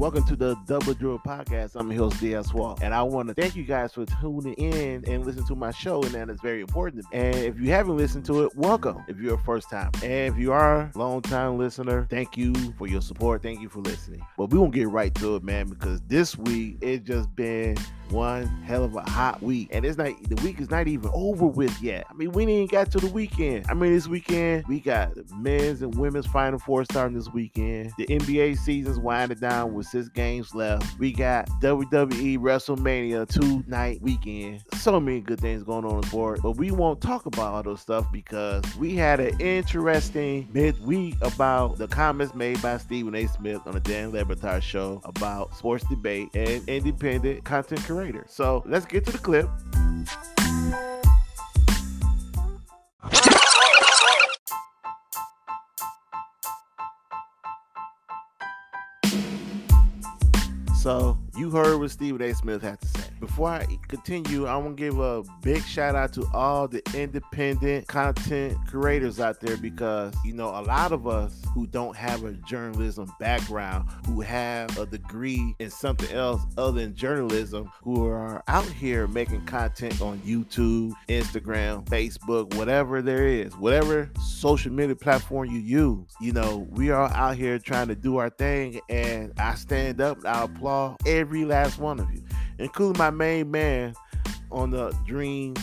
welcome to the Double Drill Podcast. I'm your host, DS Wall, and I want to thank you guys for tuning in and listening to my show, and that is very important. And if you haven't listened to it, welcome if you're a first time. And if you are a long time listener, thank you for your support. Thank you for listening. But we won't get right to it, man, because this week it just been one hell of a hot week. And it's not the week is not even over with yet. I mean, we ain't got to the weekend. I mean, this weekend we got the men's and women's final four starting this weekend. The NBA season's winding down with six games left. We got WWE WrestleMania two night weekend. So many good things going on the board. But we won't talk about all those stuff because we had an interesting midweek about the comments made by Stephen A. Smith on the Dan Le show about sports debate and independent content creation so let's get to the clip. So you heard what Stephen A. Smith had to say. Before I continue, I want to give a big shout out to all the independent content creators out there because you know a lot of us who don't have a journalism background, who have a degree in something else other than journalism, who are out here making content on YouTube, Instagram, Facebook, whatever there is, whatever social media platform you use. You know, we are out here trying to do our thing, and I stand up, I applaud every last one of you, including my main man on the Dream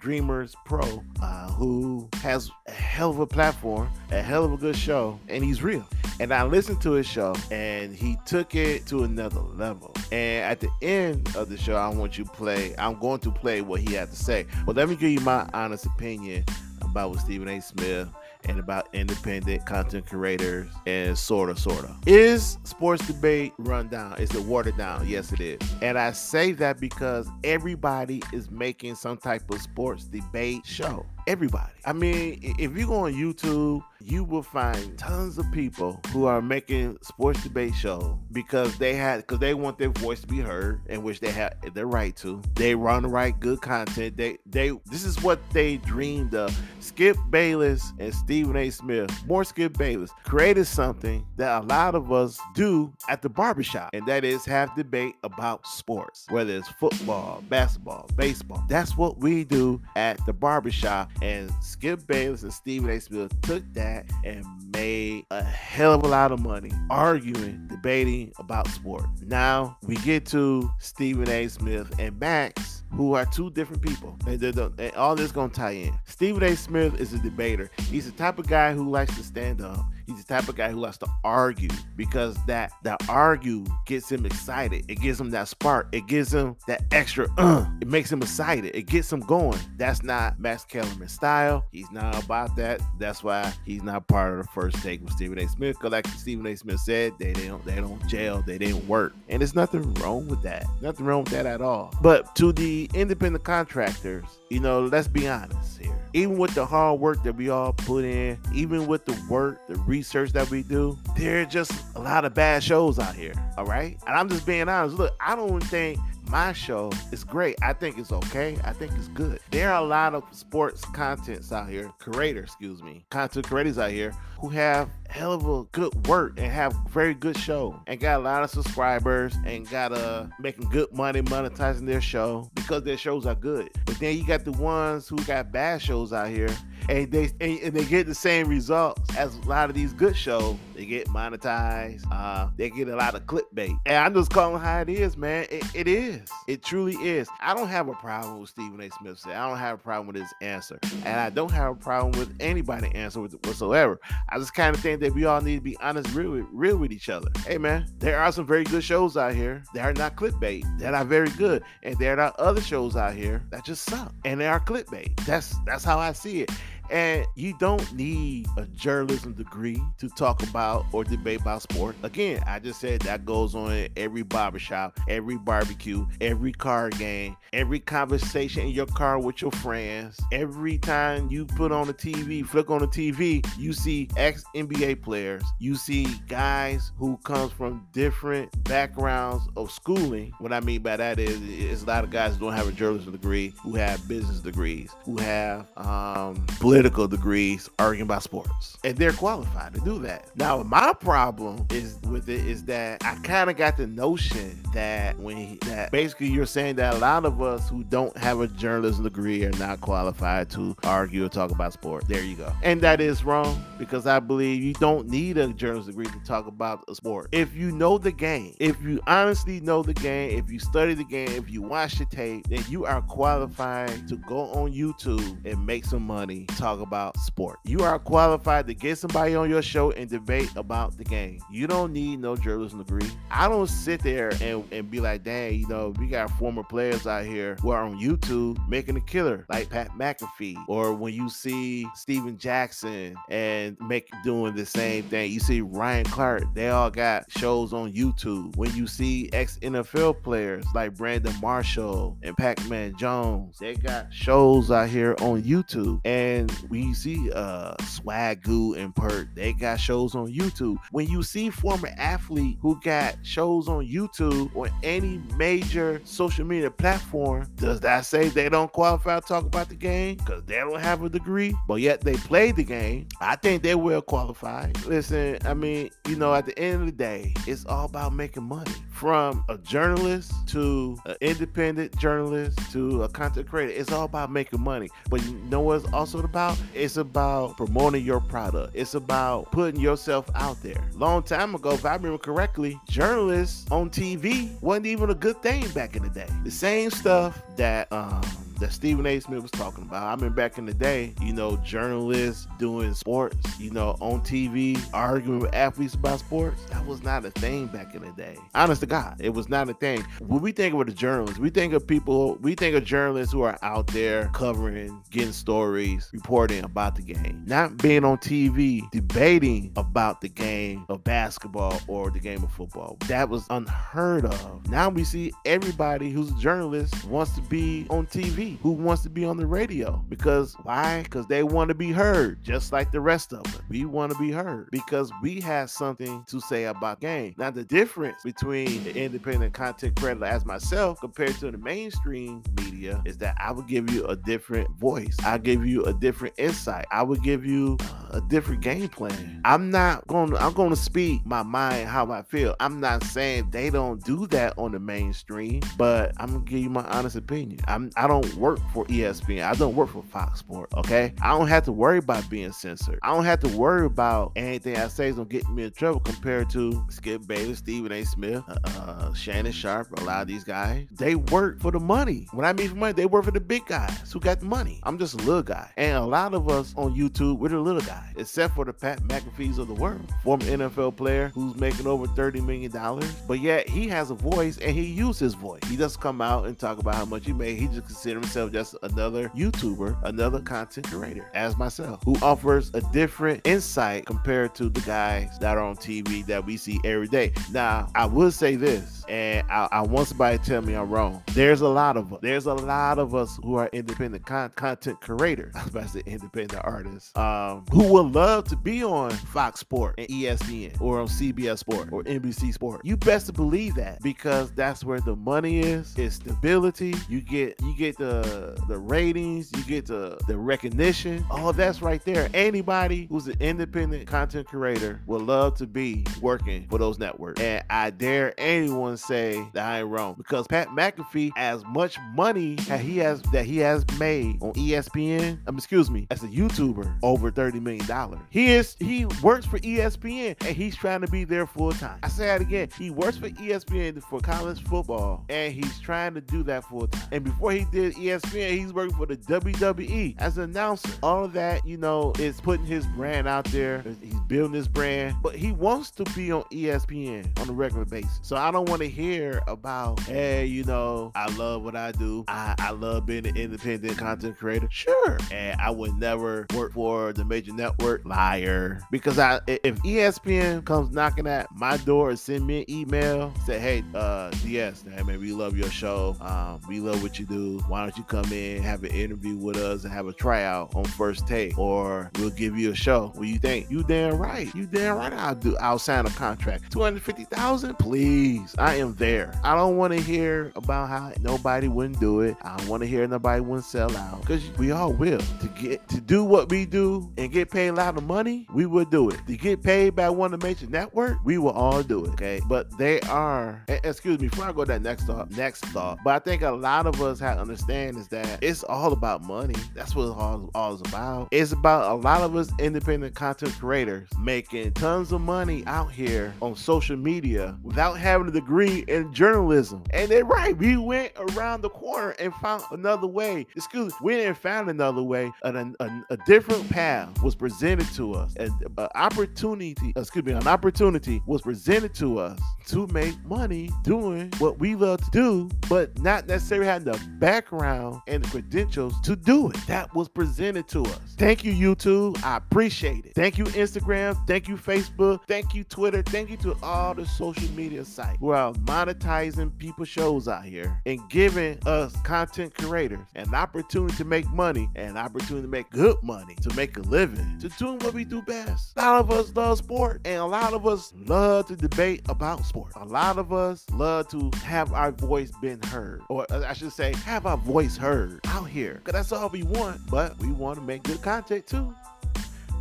Dreamers Pro, uh, who has a hell of a platform, a hell of a good show, and he's real. And I listened to his show, and he took it to another level. And at the end of the show, I want you to play. I'm going to play what he had to say. But let me give you my honest opinion about what Stephen A. Smith and about independent content creators and sort of, sort of. Is sports debate run down? Is it watered down? Yes, it is. And I say that because everybody is making some type of sports debate show. Everybody. I mean, if you go on YouTube, you will find tons of people who are making sports debate shows because they had because they want their voice to be heard, and which they have their right to. They run the right good content. They they this is what they dreamed of. Skip Bayless and Stephen A. Smith, more Skip Bayless, created something that a lot of us do at the barbershop, and that is have debate about sports, whether it's football, basketball, baseball. That's what we do at the barbershop. And Skip Bayless and Stephen A. Smith took that and made a hell of a lot of money arguing, debating about sport. Now we get to Stephen A. Smith and Max, who are two different people. And, and all this gonna tie in. Stephen A. Smith is a debater. He's the type of guy who likes to stand up. He's the type of guy who likes to argue because that that argue gets him excited. It gives him that spark. It gives him that extra uh. It makes him excited. It gets him going. That's not Max Kellerman's style. He's not about that. That's why he's not part of the first take with Stephen A. Smith. Cause like Stephen A. Smith said, they, they don't they don't jail. They didn't work. And there's nothing wrong with that. Nothing wrong with that at all. But to the independent contractors, you know, let's be honest here. Even with the hard work that we all put in, even with the work, the research that we do, there are just a lot of bad shows out here. All right. And I'm just being honest. Look, I don't think my show is great. I think it's okay. I think it's good. There are a lot of sports contents out here, creators, excuse me, content creators out here who have hell of a good work and have very good show and got a lot of subscribers and got uh making good money monetizing their show because their shows are good. But then you got the ones who got bad shows out here and they and, they get the same results as a lot of these good shows. They get monetized. Uh, they get a lot of clickbait. And I'm just calling how it is, man. It, it is. It truly is. I don't have a problem with Stephen A. Smith. I don't have a problem with his answer, and I don't have a problem with anybody answer whatsoever. I just kind of think that we all need to be honest, real with, real with each other. Hey, man, there are some very good shows out here that are not clickbait, that are very good, and there are other shows out here that just suck, and they are clickbait. That's that's how I see it. And you don't need a journalism degree to talk about or debate about sport. Again, I just said that goes on in every barbershop, every barbecue, every card game, every conversation in your car with your friends. Every time you put on the TV, flick on the TV, you see ex NBA players. You see guys who comes from different backgrounds of schooling. What I mean by that is, is a lot of guys who don't have a journalism degree, who have business degrees, who have um, degrees arguing about sports, and they're qualified to do that. Now, my problem is with it is that I kind of got the notion that when he, that basically you're saying that a lot of us who don't have a journalism degree are not qualified to argue or talk about sport. There you go, and that is wrong because I believe you don't need a journalism degree to talk about a sport. If you know the game, if you honestly know the game, if you study the game, if you watch the tape, then you are qualified to go on YouTube and make some money, about sport. You are qualified to get somebody on your show and debate about the game. You don't need no journalism degree. I don't sit there and, and be like, dang, you know, we got former players out here who are on YouTube making a killer, like Pat McAfee, or when you see Stephen Jackson and make doing the same thing. You see Ryan Clark, they all got shows on YouTube. When you see ex NFL players like Brandon Marshall and Pac-Man Jones, they got shows out here on YouTube. And when you see uh Swagoo and Perk, they got shows on YouTube. When you see former athlete who got shows on YouTube or any major social media platform, does that say they don't qualify to talk about the game because they don't have a degree, but yet they play the game? I think they will qualify. Listen, I mean, you know, at the end of the day, it's all about making money. From a journalist to an independent journalist to a content creator, it's all about making money. But you know what it's also about? It's about promoting your product. It's about putting yourself out there. Long time ago, if I remember correctly, journalists on TV wasn't even a good thing back in the day. The same stuff that um that Stephen A. Smith was talking about. I mean, back in the day, you know, journalists doing sports, you know, on TV, arguing with athletes about sports. That was not a thing back in the day. Honest to God, it was not a thing. When we think of the journalists, we think of people, we think of journalists who are out there covering, getting stories, reporting about the game, not being on TV debating about the game of basketball or the game of football. That was unheard of. Now we see everybody who's a journalist wants to be on TV who wants to be on the radio. Because why? Because they want to be heard, just like the rest of us. We want to be heard because we have something to say about game. Now, the difference between the independent content creator as myself compared to the mainstream media is that I would give you a different voice. I give you a different insight. I would give you a different game plan. I'm not going to I'm going to speak my mind how I feel. I'm not saying they don't do that on the mainstream, but I'm going to give you my honest opinion. I'm I don't work for ESPN. I don't work for Fox Sport. Okay, I don't have to worry about being censored. I don't have to worry about anything I say is gonna get me in trouble compared to Skip Bayless, Stephen A. Smith, uh, uh, Shannon Sharpe. A lot of these guys, they work for the money. When I mean for money, they work for the big guys who got the money. I'm just a little guy, and a lot of us on YouTube, we're the little guy, except for the Pat McAfee's of the world, former NFL player who's making over thirty million dollars, but yet he has a voice and he uses his voice. He doesn't come out and talk about how much he made. He just considers himself just another YouTuber, another content creator, as myself, who offers a different insight compared to the guys that are on TV that we see every day. Now, I will say this, and I, I want somebody to tell me I'm wrong. There's a lot of us. There's a lot of us who are independent con- content creators. I was about to say independent artists, um, who would love to be on Fox Sport and ESPN or on CBS Sport or NBC Sport. You best believe that because that's where the money is. It's stability. You get you get the the ratings, you get the the recognition. All that's right there. Anybody who's an independent content creator would love to be working for those networks. And I dare anyone say that I ain't wrong because Pat McAfee, as much money that he has that he has made on ESPN, um, excuse me, as a YouTuber, over thirty million dollars. He is he works for ESPN and he's trying to be there full time. I say that again. He works for ESPN for college football and he's trying to do that full time. And before he did ESPN, he's working for the WWE as an announcer. All of that, you know, is putting his brand out there. He's building his brand, but he wants to be on ESPN on a regular basis. So I don't want to hear about, hey, you know, I love what I do. I, I love being an independent content creator. Sure. And I would never work for the major network. Liar. Because I if ESPN comes knocking at my door or send me an email, say, hey, uh, DS, man, we love your show. Um, we love what you do. Why don't you come in, have an interview with us, and have a tryout on first take, or we'll give you a show. What you think? You damn right. You damn right. I'll do. I'll sign a contract. Two hundred fifty thousand, please. I am there. I don't want to hear about how nobody wouldn't do it. I want to hear nobody wouldn't sell out because we all will. To get to do what we do and get paid a lot of money, we will do it. To get paid by one of the major network, we will all do it. Okay, but they are. Excuse me. Before I go to that next thought, next thought. But I think a lot of us have to is that it's all about money. That's what all, all is about. It's about a lot of us independent content creators making tons of money out here on social media without having a degree in journalism. And they're right. We went around the corner and found another way. Excuse me. We didn't find another way. A, a, a different path was presented to us. An opportunity, excuse me, an opportunity was presented to us to make money doing what we love to do, but not necessarily having the background and the credentials to do it. That was presented to us. Thank you, YouTube. I appreciate it. Thank you, Instagram. Thank you, Facebook. Thank you, Twitter. Thank you to all the social media sites who are monetizing people shows out here and giving us content creators an opportunity to make money and an opportunity to make good money, to make a living, to do what we do best. A lot of us love sport and a lot of us love to debate about sport. A lot of us love to have our voice been heard, or uh, I should say, have our voice heard out here. Because that's all we want, but we want to make good content too.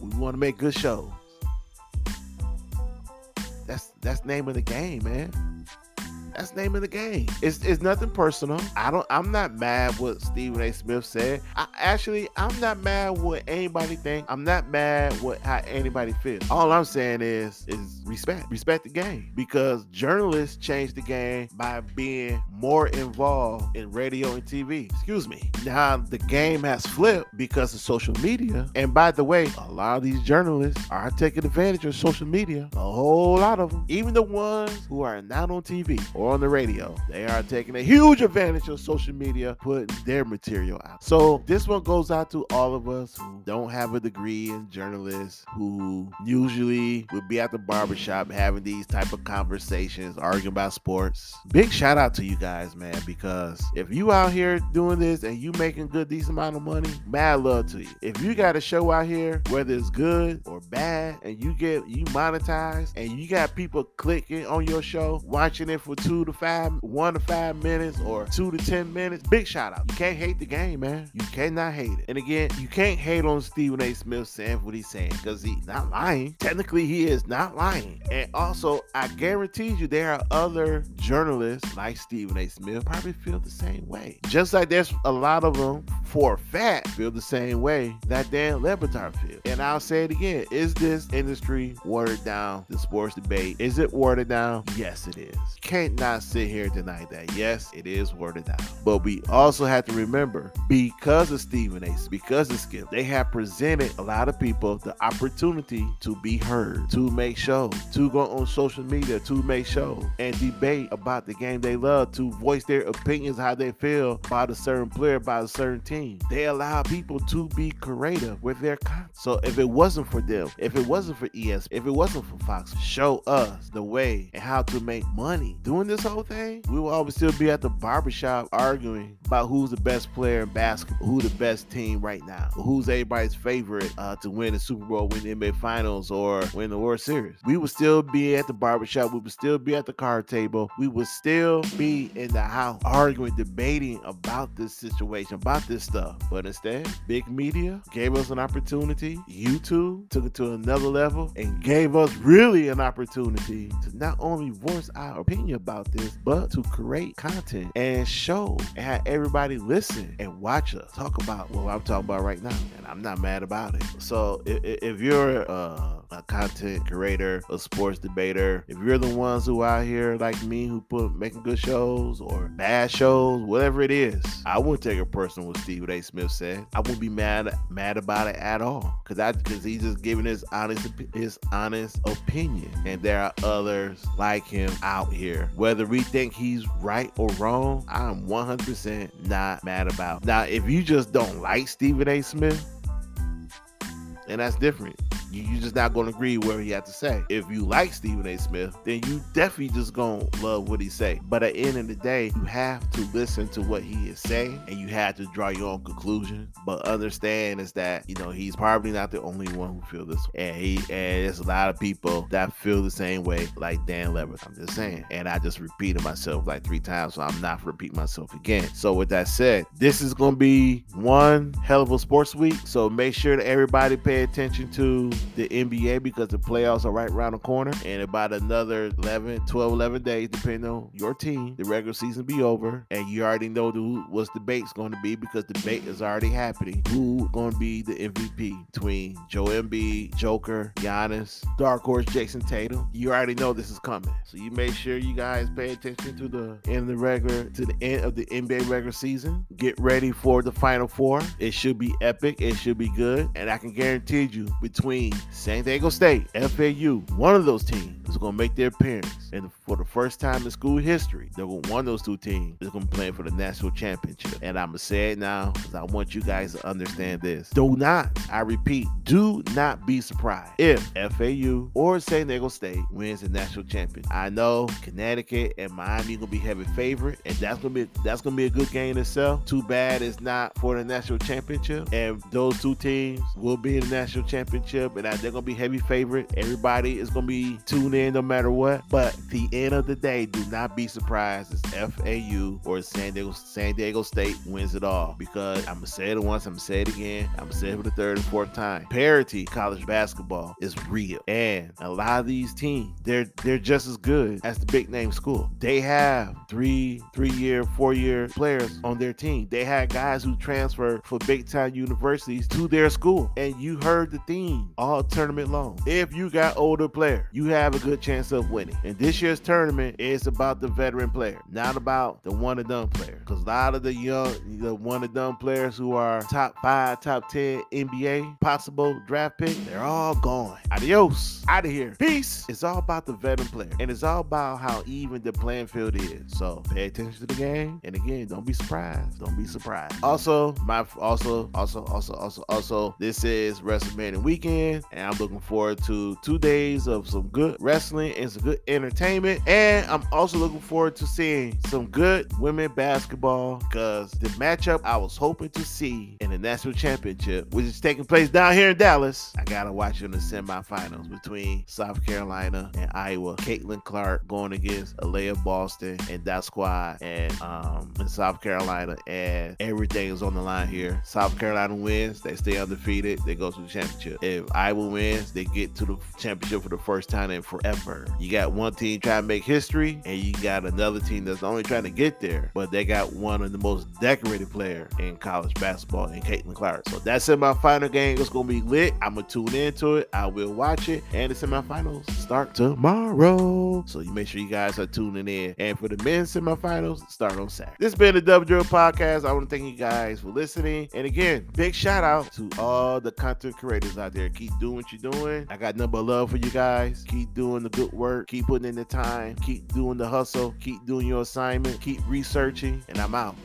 We want to make good shows. That's that's name of the game, man. That's name of the game. It's, it's nothing personal. I don't. I'm not mad what Stephen A. Smith said. I actually, I'm not mad what anybody think. I'm not mad what how anybody feels. All I'm saying is is respect. Respect the game because journalists change the game by being more involved in radio and TV. Excuse me. Now the game has flipped because of social media. And by the way, a lot of these journalists are taking advantage of social media. A whole lot of them, even the ones who are not on TV or on the radio. They are taking a huge advantage of social media, putting their material out. So this one goes out to all of us who don't have a degree in journalists, who usually would be at the barbershop having these type of conversations, arguing about sports. Big shout out to you guys, man, because if you out here doing this and you making good decent amount of money, mad love to you. If you got a show out here, whether it's good or bad, and you get you monetize and you got people clicking on your show, watching it for two two to five, one to five minutes or two to ten minutes. Big shout out. You can't hate the game, man. You cannot hate it. And again, you can't hate on Stephen A. Smith saying what he's saying because he's not lying. Technically, he is not lying. And also, I guarantee you there are other journalists like Stephen A. Smith probably feel the same way. Just like there's a lot of them for a fact feel the same way that Dan Le Batard feels. And I'll say it again. Is this industry watered down? The sports debate. Is it watered down? Yes, it is. Can't not sit here and deny that. Yes, it is worded out. But we also have to remember because of Stephen A. because of Skip, they have presented a lot of people the opportunity to be heard, to make shows, to go on social media, to make shows and debate about the game they love, to voice their opinions, how they feel about a certain player, about a certain team. They allow people to be creative with their content. So if it wasn't for them, if it wasn't for ES, if it wasn't for Fox, show us the way and how to make money doing this this whole thing, we will always still be at the barbershop arguing about who's the best player in basketball, who the best team right now, who's everybody's favorite uh, to win the Super Bowl, win the NBA Finals, or win the World Series. We would still be at the barbershop. We would still be at the card table. We would still be in the house arguing, debating about this situation, about this stuff. But instead, big media gave us an opportunity. YouTube took it to another level and gave us really an opportunity to not only voice our opinion about about this, but to create content and show and have everybody listen and watch us talk about what I'm talking about right now. And I'm not mad about it. So if, if you're uh, a content creator, a sports debater, if you're the ones who out here like me who put making good shows or bad shows, whatever it is, I wouldn't take it personal what Stephen A. Smith said. I wouldn't be mad mad about it at all because I because he's just giving his honest his honest opinion, and there are others like him out here. Whether we think he's right or wrong, I'm 100% not mad about. Now, if you just don't like Stephen A. Smith, and that's different You, you're just not going to agree with what he had to say. If you like Stephen A. Smith, then you definitely just going to love what he say. But at the end of the day, you have to listen to what he is saying and you have to draw your own conclusion. But understand is that, you know, he's probably not the only one who feel this way. And he and there's a lot of people that feel the same way like Dan Le Batard. I'm just saying. And I just repeated myself like three times, so I'm not repeating myself again. So with that said, this is gonna be one hell of a sports week. So make sure that everybody pay attention to the NBA because the playoffs are right around the corner. And about another 11, 12, 11 days, depending on your team, the regular season be over. And you already know who was debate's going to be because the debate is already happening. Who going to be the MVP between Joe Embiid, Joker, Giannis, Dark Horse, Jayson Tatum? You already know this is coming. So you make sure you guys pay attention to the end of the regular, to the end of the NBA regular season. Get ready for the Final Four. It should be epic. It should be good. And I can guarantee you between San Diego State, FAU, one of those teams is going to make their appearance. And for the first time in school history, they're going to one of those two teams is going to play for the national championship. And I'm going to say it now because I want you guys to understand this. Do not, I repeat, do not be surprised if FAU or San Diego State wins the national championship. I know Connecticut and Miami going to be heavy favorite, and that's going to be that's going to be a good game itself. Too bad it's not for the national championship. And those two teams will be in the national championship, and they're to be heavy favorite. Everybody is to be tuned in no matter what. But the end of the day, do not be surprised if FAU or San Diego San Diego State wins it all. Because I'm gonna say it once, I'm gonna say it again, I'm gonna say it for the third and fourth time. Parity college basketball is real, and a lot of these teams they're they're just as good as the big name school. They have three three year, four year players on their team. They had guys who transfer for big time universities to their school, and you heard the theme tournament long. If you got older player, you have a good chance of winning. And this year's tournament is about the veteran player, not about the one and done player. Because a lot of the young, the one and done players who are top five, top 10 NBA possible draft pick, they're all gone. Adios. Out of here. Peace. It's all about the veteran player. And it's all about how even the playing field is. So pay attention to the game. And again, don't be surprised. Don't be surprised. Also, my also, also, also, also, also, this is WrestleMania weekend. And I'm looking forward to two days of some good wrestling and some good entertainment. And I'm also looking forward to seeing some good women basketball because the matchup I was hoping to see in the national championship, which is taking place down here in Dallas, I gotta watch in the semifinals between South Carolina and Iowa. Caitlin Clark going against Aliyah Boston and that squad and um in South Carolina, and everything is on the line here. South Carolina wins, they stay undefeated, they go to the championship. If Iowa wins, they get to the championship for the first time in forever. You got one team trying to make history, and you got another team that's only trying to get there, but they got one of the most decorated player in college basketball in Caitlin Clark. So that's in my final game is gonna be lit. I'm gonna tune into it. I will watch it, and the semifinals start tomorrow. So you make sure you guys are tuning in. And for the men's semifinals, start on Saturday. This has been the Double Drill Podcast. I want to thank you guys for listening. And again, big shout out to all the content creators out there. Keep doing what you're doing. I got number love for you guys. Keep doing the good work. Keep putting in the time. Keep doing the hustle. Keep doing your assignment. Keep researching. And I'm out.